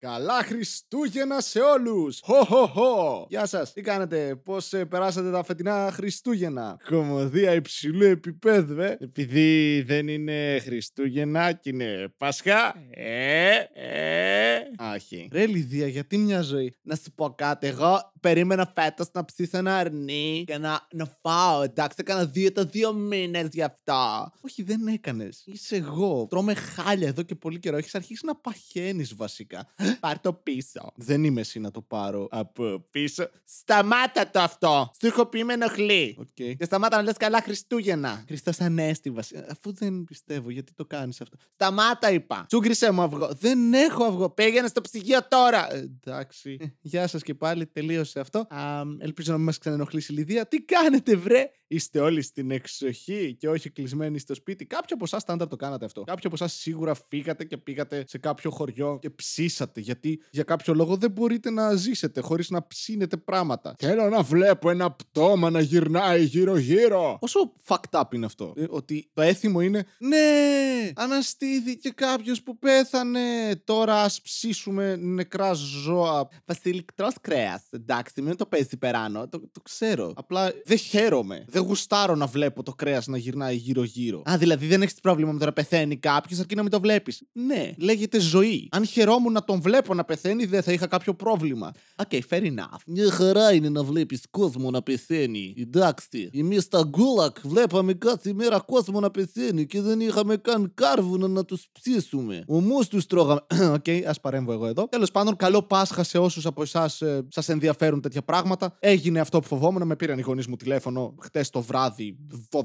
Καλά Χριστούγεννα σε όλους! Χω χω χω! Γεια σας, τι κάνετε, πώς ε, περάσατε τα φετινά Χριστούγεννα; Κομμωδία υψηλού επίπεδου, ε. Επειδή δεν είναι Χριστούγεννα και είναι Πάσχα. Ε, ε. Άχι. Ρε Λιδία, γιατί μια ζωή; Να σου πω κάτι, εγώ περίμενα φέτος να ψήσω ένα αρνί και να, να φάω. Εντάξει, έκανα δύο τα δύο μήνες γι' αυτό. Όχι, δεν έκανες. Είσαι εγώ. Τρώμε χάλια εδώ και πολύ καιρό. Έχεις αρχίσει να παχαίνεις βασικά. Πάρ το πίσω. Δεν είμαι εσύ να το πάρω από πίσω. Σταμάτα το αυτό. Σου έχω πει με ενοχλεί. Okay. Και σταμάτα να λες καλά Χριστούγεννα. Χριστός Ανέστη βασικά. Αφού δεν πιστεύω, γιατί το κάνεις αυτό. Σταμάτα είπα. Τσούγκρισε μου αυγό. Δεν έχω αυγό. Πήγαινε στο ψυγείο τώρα. Ε, εντάξει. Ε, γεια σας και πάλι. Τελείωσε αυτό. Α, ελπίζω να μην μας ξανενοχλήσει η Λιδία. Τι κάνετε βρε; Είστε όλοι στην εξοχή και όχι κλεισμένοι στο σπίτι. Κάποιο από εσάς στάνταρ το κάνατε αυτό. Κάποιο από εσάς σίγουρα φύγατε και πήγατε σε κάποιο χωριό και ψήσατε. Γιατί για κάποιο λόγο δεν μπορείτε να ζήσετε χωρίς να ψήνετε πράγματα. Θέλω να βλέπω ένα πτώμα να γυρνάει γύρω-γύρω. Όσο fucked up είναι αυτό; Ε, ότι το έθιμο είναι Ναι, αναστήθηκε κάποιος που πέθανε. Τώρα ας ψήσουμε νεκρά ζώα. Βασίλη, τρως κρέας. Εντάξει, μην το παίζει υπεράνω. Το, το ξέρω. Απλά δεν χαίρομαι. Δεν γουστάρω να βλέπω το κρέας να γυρνάει γύρω-γύρω. Α, δηλαδή δεν έχεις πρόβλημα με το να πεθαίνει κάποιος, αρκεί να μην το βλέπεις; Ναι, λέγεται ζωή. Αν χαιρόμουν να τον βλέπω να πεθαίνει, δεν θα είχα κάποιο πρόβλημα. Ok, okay, fair enough. Μια χαρά είναι να βλέπεις κόσμο να πεθαίνει. Εντάξει. Εμείς στα γκούλακ βλέπαμε κάθε μέρα κόσμο να πεθαίνει και δεν είχαμε καν κάρβουνα να τους ψήσουμε. Ωμούς τους τρώγαμε. Ok, okay, ας παρέμβω εγώ εδώ. Τέλος πάντων, καλό Πάσχα σε όσους από εσάς ε, σας ενδιαφέρουν τέτοια πράγματα. Έγινε αυτό που φοβόμουν. Με πήραν οι γονείς μου τηλέφωνο χτες το βράδυ, 12.30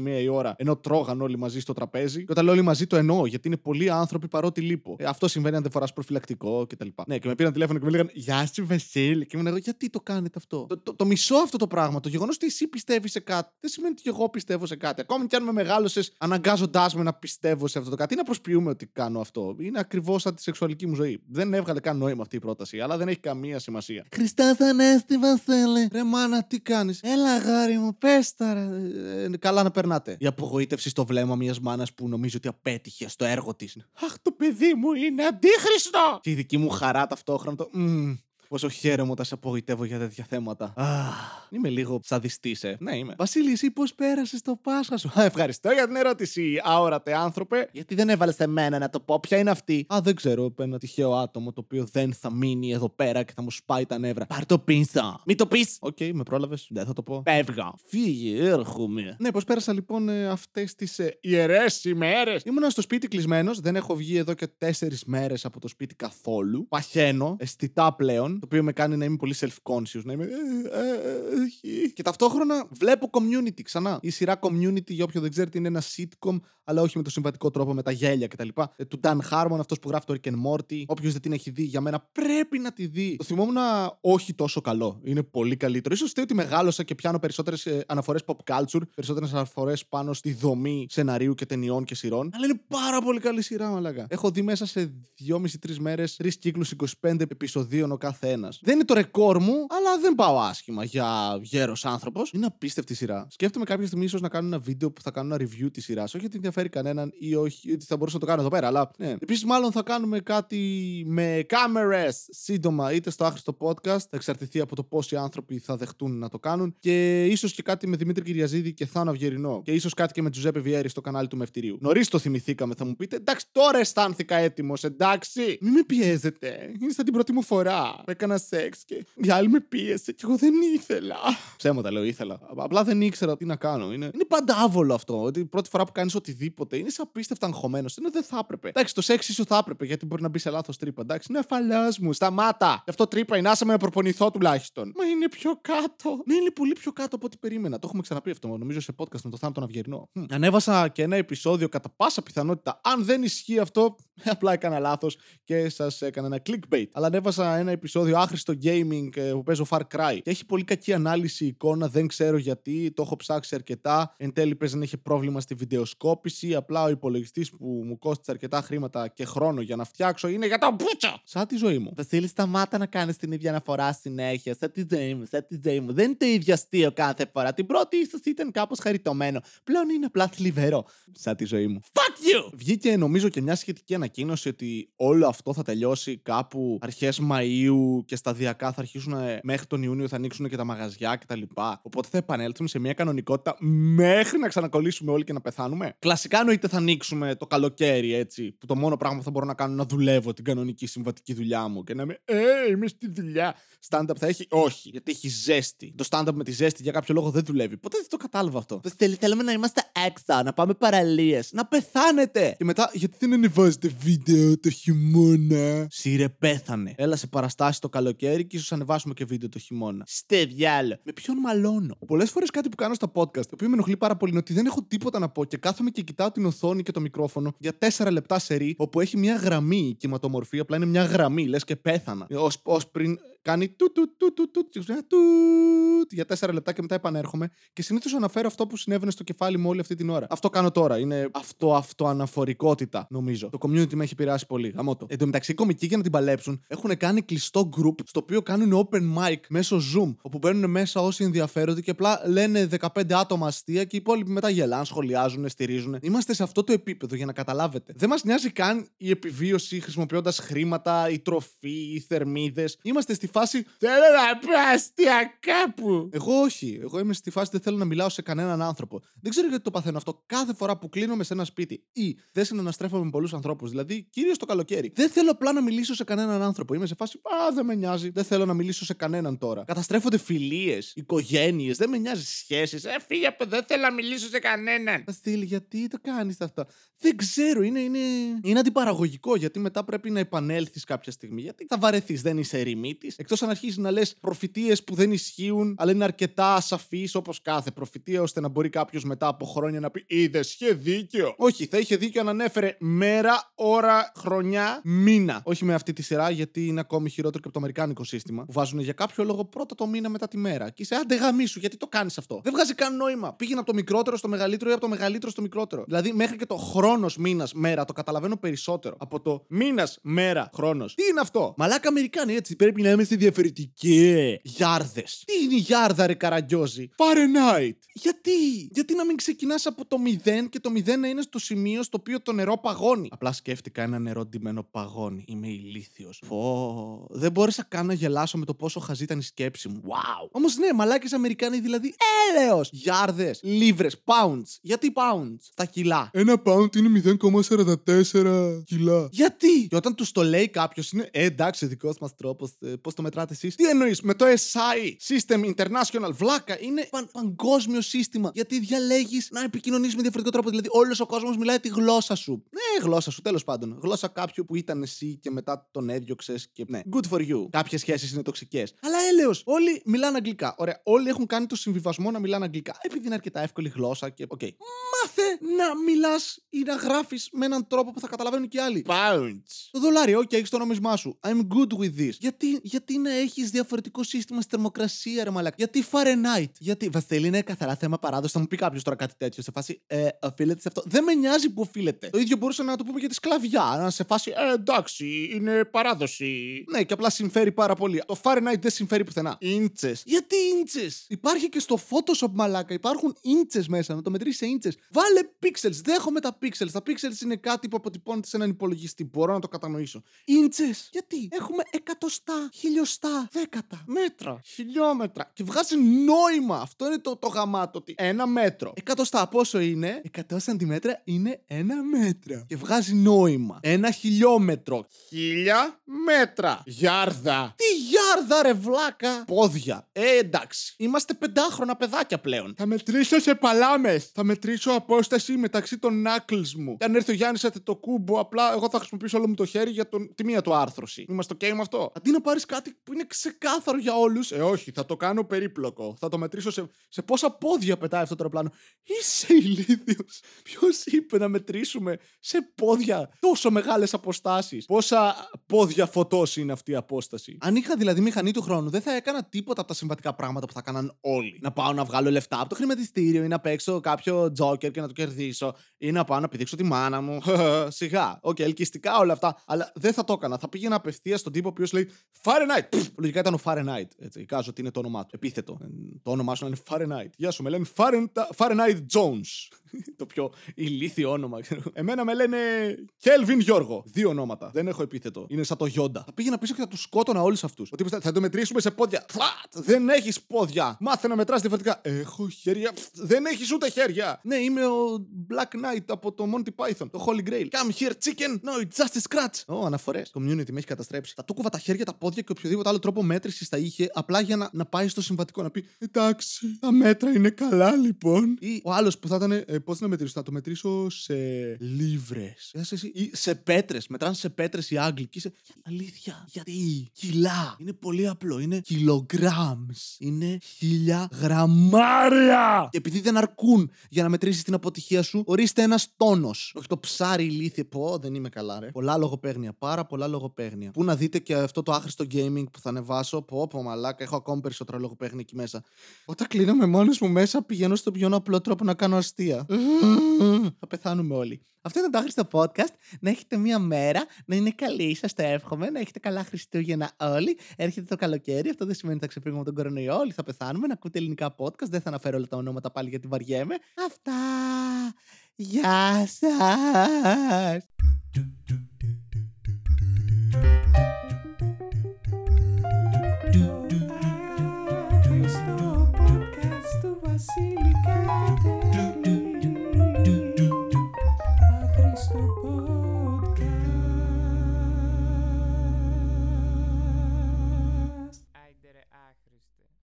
μία η ώρα, ενώ τρώγαν όλοι μαζί στο τραπέζι. Και όταν λέω όλοι μαζί το εννοώ, γιατί είναι πολλοί άνθρωποι παρότι λείπω. Ε, αυτό συμβαίνει αν δεν φοράς προφυλακτικό κτλ. Ναι, και με πήραν τηλέφωνο και με λέγανε Γεια σου, Βασίλη. Και μου λέγανε Γιατί το κάνετε αυτό; Το, το, το μισό αυτό το πράγμα. Το γεγονός ότι εσύ πιστεύεις σε κάτι δεν σημαίνει ότι εγώ πιστεύω σε κάτι. Ακόμη κι αν με μεγάλωσες αναγκάζοντάς με να πιστεύω σε αυτό το κάτι, ή να προσποιούμαι ότι κάνω αυτό. Είναι ακριβώς σαν τη σεξουαλική μου ζωή. Δεν έβγαλε καν νόημα αυτή η πρόταση, αλλά δεν έχει καμία σημασία. Χριστός Ανέστη, Βασίλη. Ρε μάνα, τι κάνεις; Έλα, αγόρι μου, πες τώρα. Ε, ε, καλά να περνάτε. Η απογοήτευση στο βλέμμα μιας μάνας που νομίζει ότι απέτυχε στο έργο της. Αχ, το παιδί μου είναι αντίχριστο! Και η δική μου χαρά ταυτόχρονα το. Πόσο χαίρομαι όταν σε απογοητεύω για τέτοια θέματα. είμαι λίγο σαδιστής, ε. Ναι, είμαι. Βασίλη, εσύ πώς πέρασες το Πάσχα σου; Ευχαριστώ για την ερώτηση, αόρατε άνθρωπε. Γιατί δεν έβαλες σε μένα να το πω, ποια είναι αυτή; Α, δεν ξέρω. Ένα τυχαίο άτομο το οποίο δεν θα μείνει εδώ πέρα και θα μου σπάει τα νεύρα. Πάρ το πίσω. Μην το πεις. Ok, okay, με πρόλαβες. Δεν θα το πω. Φεύγα. Φύγε, έρχομαι. Ναι, πώς πέρασα λοιπόν ε, αυτές τις ε, ιερές ημέρες; Ήμουνα στο σπίτι κλεισμένος. Δεν έχω βγει εδώ και τέσσερις μέρες από το σπίτι καθόλου. Παχαίνω, αισθητά πλέον το οποίο με κάνει να είμαι πολύ self-conscious, να είμαι. «Ε, ε, ε, και ταυτόχρονα βλέπω community ξανά. Η σειρά community, για όποιον δεν ξέρετε, είναι ένα sitcom, αλλά όχι με το συμβατικό τρόπο, με τα γέλια κτλ. Του Dan Harmon, αυτός που γράφει το Rick and Morty. Όποιος δεν την έχει δει, για μένα πρέπει να τη δει. Το θυμόμουν όχι τόσο καλό. Είναι πολύ καλύτερο. σω ότι μεγάλωσα και πιάνω περισσότερες αναφορές pop culture, περισσότερες αναφορές πάνω στη δομή σεναρίου και ταινιών και σειρών. Αλλά είναι πάρα πολύ καλή σειρά, μαλάκα. Έχω δει μέσα σε 2,5-3 μέρες τρεις κύκλους 25 επεισοδίων ο κάθε ένα. Δεν είναι το ρεκόρ μου, αλλά δεν πάω άσχημα για γέρος άνθρωπος. Είναι απίστευτη σειρά. Σκέφτομαι κάποια στιγμή ίσως να κάνω ένα βίντεο που θα κάνω ένα review της σειράς. Όχι ότι ενδιαφέρει κανέναν ή όχι ότι θα μπορούσα να το κάνω εδώ πέρα, αλλά ναι. Επίσης, μάλλον θα κάνουμε κάτι με κάμερες σύντομα, είτε στο άχρηστο podcast. Θα εξαρτηθεί από το πόσοι άνθρωποι θα δεχτούν να το κάνουν. Και ίσως και κάτι με Δημήτρη Κυριαζίδη και Θάνο Αυγερινό. Και ίσως κάτι και με Τζουζέπε Βιέρη στο κανάλι του Μευτηρίου. Νωρίς το θυμηθήκαμε, θα μου πείτε. Εντάξει, τώρα αισθάνθηκα έτοιμος, εντάξει. Μην με πιέζετε. Είναι σαν την πρώτη μου φορά. Έκανα σεξ και η άλλη με πίεσε και εγώ δεν ήθελα. Ψέματα λέω, ήθελα. Απλά δεν ήξερα τι να κάνω. Είναι, είναι πάντα άβολο αυτό. Ότι η πρώτη φορά που κάνεις οτιδήποτε είναι σαν απίστευτα αγχωμένος. Είναι δεν θα έπρεπε. Εντάξει, το σεξ ίσως θα έπρεπε γιατί μπορεί να μπει σε λάθος τρύπα. Εντάξει, είναι αφαλά μου. Σταμάτα. Γι' αυτό τρύπα είναι άσε με να προπονηθώ τουλάχιστον. Μα είναι πιο κάτω. Ναι, είναι πολύ πιο κάτω από ό,τι περίμενα. Το έχουμε ξαναπεί αυτό. Νομίζω σε podcast με το θάνατο να Αυγερινό. Hm. Ανέβασα και ένα επεισόδιο κατά πάσα πιθανότητα. Αν δεν ισχύει αυτό, απλά έκανα λάθος και σας έκανα ένα clickbait. Αλλά ανέβασα ένα επεισόδιο άχρηστο gaming ε, που παίζω Far Cry. Και έχει πολύ κακή ανάλυση εικόνα, δεν ξέρω γιατί. Το έχω ψάξει αρκετά. Εν τέλει παίζει να έχει πρόβλημα στη βιντεοσκόπηση. Απλά ο υπολογιστής που μου κόστησε αρκετά χρήματα και χρόνο για να φτιάξω είναι για τα μπούτσα! Σαν τη ζωή μου. Βασίλη, σταμάτα να κάνεις την ίδια αναφορά συνέχεια. Σαν τη ζωή μου, σαν τη ζωή μου. Δεν είναι το ίδιο αστείο κάθε φορά. Την πρώτη ίσως ήταν κάπως χαριτωμένο. Πλέον είναι απλά θλιβερό. Σαν τη ζωή μου. Fuck you! Βγήκε νομίζω και μια σχετική ανακοίνωση ότι όλο αυτό θα τελειώσει κάπου αρχές Μαΐου και σταδιακά θα αρχίσουν ε, μέχρι τον Ιούνιο θα ανοίξουν και τα μαγαζιά κτλ. Οπότε θα επανέλθουμε σε μια κανονικότητα μέχρι να ξανακολλήσουμε όλοι και να πεθάνουμε. Κλασικά εννοείται θα ανοίξουμε το καλοκαίρι έτσι, που το μόνο πράγμα που θα μπορώ να κάνω είναι να δουλεύω την κανονική συμβατική δουλειά μου και να είμαι Ε, είμαι στη δουλειά. Stand-up θα έχει, όχι, γιατί έχει ζέστη. Το stand-up με τη ζέστη για κάποιο λόγο δεν δουλεύει. Ποτέ δεν το κατάλαβα αυτό. Θέλουμε να είμαστε έξω, να πάμε παραλίες, να πεθάνετε. Και μετά, γιατί δεν ανεβάζετε βίντεο το χειμώνα. Σύρε, πέθανε. Έλα σε παραστάσεις το καλοκαίρι και ίσως ανεβάσουμε και βίντεο το χειμώνα. Στε διάλο. Με ποιον μαλώνω; Πολλές φορές κάτι που κάνω στα podcast, το οποίο με ενοχλεί πάρα πολύ, είναι ότι δεν έχω τίποτα να πω και κάθομαι και κοιτάω την οθόνη και το μικρόφωνο για 4 λεπτά σε ρί, όπου έχει μια γραμμή η κυματομορφή, απλά είναι μια γραμμή, λες και πέθανα. Ω πριν κάνει του του του του του για τέσσερα λεπτά και μετά επανέρχομαι και συνήθως αναφέρω αυτό που συνέβαινε στο κεφάλι μου όλη αυτή την ώρα. Αυτό κάνω τώρα. Είναι αυτό αυτοαναφορικότητα, νομίζω. Το community με έχει επηρεάσει πολύ. Γαμώτο. Εν τω μεταξύ, οι κομικοί για να την παλέψουν έχουν κάνει κλειστό group στο οποίο κάνουν open mic μέσω Zoom. Όπου μπαίνουν μέσα όσοι ενδιαφέρονται και απλά λένε 15 άτομα αστεία και οι υπόλοιποι μετά γελάν, σχολιάζουν, στηρίζουν. Είμαστε σε αυτό το επίπεδο για να καταλάβετε. Δεν μας νοιάζει καν η επιβίωση χρησιμοποιώντας χρήματα, η τροφή, οι θερμίδες. Είμαστε στη φάση. Θέλω να πάω κάπου. Εγώ όχι. Εγώ είμαι στη φάση δεν θέλω να μιλάω σε κανέναν άνθρωπο. Δεν ξέρω γιατί το παθαίνω αυτό κάθε φορά που κλείνομαι σε ένα σπίτι ή δεν συναναστρέφομαι με πολλούς ανθρώπους. Δηλαδή, κυρίως το καλοκαίρι. Δεν θέλω απλά να μιλήσω σε κανέναν άνθρωπο. Είμαι σε φάση. Α, δεν με νοιάζει. Δεν θέλω να μιλήσω σε κανέναν τώρα. Καταστρέφονται φιλίες, οικογένειες. Δεν με νοιάζει σχέσεις. Ε, φύγε από δεν θέλω να μιλήσω σε κανέναν. Στείλ, γιατί το κάνεις αυτό; Δεν ξέρω. Είναι, είναι, είναι αντιπαραγωγικό γιατί μετά πρέπει να επανέλθεις κάποια στιγμή. Γιατί θα βαρεθείς. Δεν είσαι ερημίτης. Εκτός αν αρχίσει να λες προφητείες που δεν ισχύουν, αλλά είναι αρκετά ασαφείς όπως κάθε προφητεία, ώστε να μπορεί κάποιος μετά από χρόνια να πει Είδε, είχε δίκιο. Όχι, θα είχε δίκιο αν ανέφερε μέρα, ώρα, χρονιά, μήνα. Όχι με αυτή τη σειρά, γιατί είναι ακόμη χειρότερο και από το αμερικάνικο σύστημα. Που βάζουν για κάποιο λόγο πρώτα το μήνα μετά τη μέρα. Και είσαι άντε γαμίσου, γιατί το κάνεις αυτό. Δεν βγάζει καν νόημα. Πήγαινε από το μικρότερο στο μεγαλύτερο ή από το μεγαλύτερο στο μικρότερο. Δηλαδή μέχρι και το χρόνος μήνας μέρα το καταλαβαίνω περισσότερο. Από το μήνας μέρα χρόνος. Τι είναι αυτό; Μαλάκα Αμερικάνοι έτσι πρέπει να είμαστε διαφορετικοί. Γιάρδες. Τι είναι η γιάρδα, ρε καραγκιόζη; Fahrenheit. Γιατί, γιατί να μην ξεκινάς από το 0 και το 0 να είναι στο σημείο στο οποίο το νερό παγώνει; Απλά σκέφτηκα ένα νερό ντυμένο παγώνει. Είμαι ηλίθιος. Πω. Δεν μπόρεσα καν να γελάσω με το πόσο χαζή ήταν η σκέψη μου. Wow. Όμως ναι, μαλάκες Αμερικάνοι δηλαδή. Έλεος. Γιάρδες, λίβρες, pounds. Γιατί pounds; Στα κιλά. Ένα pound είναι 0,44 κιλά. Γιατί; Και όταν τους το λέει κάποιος είναι. Ε, εντάξει, δικός μας τρόπος. Ε, Πώς το μετράτε εσείς. Τι εννοείς με το SI, System International, βλάκα. Είναι παν, παγκόσμιο σύστημα. Γιατί διαλέγεις να επικοινωνείς με διαφορετικό τρόπο. Δηλαδή, όλος ο κόσμος μιλάει τη γλώσσα σου. Ναι, γλώσσα σου, τέλος πάντων. Γλώσσα κάποιου που ήταν εσύ και μετά τον έδιωξες και. Ναι, good for you. Κάποιες σχέσεις είναι τοξικές. Αλλά έλεος, όλοι μιλάνε αγγλικά. Ωραία, όλοι έχουν κάνει το συμβιβασμό να μιλάνε αγγλικά. Επειδή είναι αρκετά εύκολη γλώσσα και. OK. Okay. Μάθε να μιλάς ή να γράφεις με έναν τρόπο που θα καταλαβαίνουν και οι άλλοι. Pounds. Το δολάριο, OK, έχεις το νόμισμά σου. I'm good with this. Γιατί, γιατί να έχεις διαφορετικό σύστημα στη θερμοκρασία, ρε μαλακ. Γιατί Fahrenheit; Γιατί Βασίλη είναι καθαρά θέμα παράδοση. Θα μου πει κάποιος τώρα κάτι τέτοιο σε φάση. Ε, οφείλεται σε αυτό. Δεν με νοιάζει που οφείλεται. Το ίδιο μπορούσε να το πούμε για τη σκλαβιά. Να σε φάση. Ε, εντάξει, είναι παράδοση. Ναι, και απλά συμφέρει πάρα πολύ. Το Fahrenheit δεν συμφέρει πουθενά. Ίντσε. Γιατί ίντσε. Υπάρχει και στο Photoshop μαλάκα. Υπάρχουν ίντσε μέσα. Να το μετρήσεις σε ίντσε. Βάλε pixels. Δέχομαι τα pixels. Τα pixels είναι κάτι που αποτυπώνεται σε έναν υπολογιστή. Μπορώ να το κατανοήσω. Ίντσε. Γιατί; Έχουμε εκατοστά, χιλιοστά, δέκατα, μέτρα, χιλιόμετρα. Και βγάζει νόημα. Αυτό είναι το, το γαμάτο. Ότι ένα μέτρο. Εκατοστά πόσο είναι; 100 σαντιμέτρα είναι ένα μέτρο. Και βγάζει νόημα. Ένα χιλιόμετρο. Χίλια μέτρα. Γιάρδα. Τι γιάρδα, ρε βλάκα. Πόδια. Ε, εντάξει. Είμαστε πεντάχρονα παιδάκια πλέον. Θα μετρήσω σε παλάμες. Θα μετρήσω απόσταση μεταξύ των knuckles μου. Και αν έρθει ο Γιάννης το κούμπο, απλά εγώ θα χρησιμοποιήσω όλο μου το χέρι για τον... τη μία του άρθρωση. Είμαστε ok με αυτό; Αντί να πάρεις κάτι που είναι ξεκάθαρο για όλους. Ε, όχι, θα το κάνω περίπλοκο. Θα το μετρήσω σε, σε πόσα πόδια πετάει αυτό το αεροπλάνο. Είσαι ηλίθιος. Ποιος είπε να μετρήσουμε σε πόδια τόσο μεγάλες αποστάσεις; Πόσα πόδια φωτός είναι αυτή η απόσταση; Αν είχα δηλαδή μηχανή του χρόνου, δεν θα έκανα τίποτα από τα συμβατικά πράγματα που θα κάναν όλοι. Να πάω να βγάλω λεφτά από το χρηματιστήριο ή να παίξω κάποιο τζόκερ και να το κερδίσω ή να πάω να πηδήξω τη μάνα μου. Σιγά. OK, okay, ελκυστικά όλα αυτά. Αλλά δεν θα το έκανα. Θα πήγαινα απευθείας στον τύπο ο οποίος λέει Fahrenheit. Λογικά ήταν ο Fahrenheit. Έτσι, εικάζω ότι είναι το όνομά του. Επίθετο. Το όνομά σου είναι Fahrenheit. Γεια σου, με λένε Fahrenheit Jones. το πιο ηλίθιο όνομα. ξέρω. Εμένα με λένε Κέλβιν Γιώργο. Δύο ονόματα. Δεν έχω επίθετο. Είναι σαν το Γιόντα. Θα πήγαινα πίσω και θα τους σκότωνα όλους αυτούς. Ότι θα το μετρήσουμε σε πόδια. Φλατ! Δεν έχεις πόδια. Μάθε να μετράς διαφορετικά. Έχω χέρια. Φλατ, Δεν έχεις ούτε χέρια. Ναι, είμαι ο Black Knight από το Monty Python. Το Holy Grail. Come here, chicken. No, it's just a scratch. Ω, oh, αναφορέ. Community με έχει καταστρέψει. Θα του κόβα τα χέρια, τα πόδια και οποιοδήποτε άλλο τρόπο μέτρησης θα είχε απλά για να, να πάει στο συμβατικό να πει Εντάξει, τα μέτρα είναι καλά λοιπόν. Ή ο άλλος που θα ήταν, ε, πώς να μετρήσω, να το μετρήσω σε λίβρες. Ή σε πέτρες. Μετράνε σε πέτρες οι Άγγλοι. Και είσαι, αλήθεια, γιατί κιλά. Είναι πολύ απλό. Είναι kilograms. Είναι χίλια γραμμάρια. Και επειδή δεν αρκούν για να μετρήσεις την αποτυχία σου, ορίστε ένας τόνος. Όχι το ψάρι ηλίθιε. Πω, δεν είμαι καλά, ρε. Πολλά λογοπαίγνια. Πάρα πολλά λογοπαίγνια. Πού να δείτε και αυτό το άχρηστο gaming που θα ανεβάσω. Πω, πω, μαλάκα. Έχω ακόμη περισσότερα λογοπαίγνια εκεί μέσα. Όταν κλείνομαι μόνος μου μέσα, πηγαίνω στο πιο απλό τρόπο να κάνω αστεία. θα πεθάνουμε όλοι. Αυτό ήταν το άχρηστο podcast. Να έχετε μία μέρα, να είναι καλή. Σα το εύχομαι. Να έχετε καλά Χριστούγεννα όλοι. Έρχεται το καλοκαίρι. Αυτό δεν σημαίνει ότι θα ξεφύγουμε από τον κορονοϊό. Όλοι θα πεθάνουμε. Να ακούτε ελληνικά podcast. Δεν θα αναφέρω όλα τα ονόματα πάλι γιατί βαριέμαι. Αυτά. Γεια σας.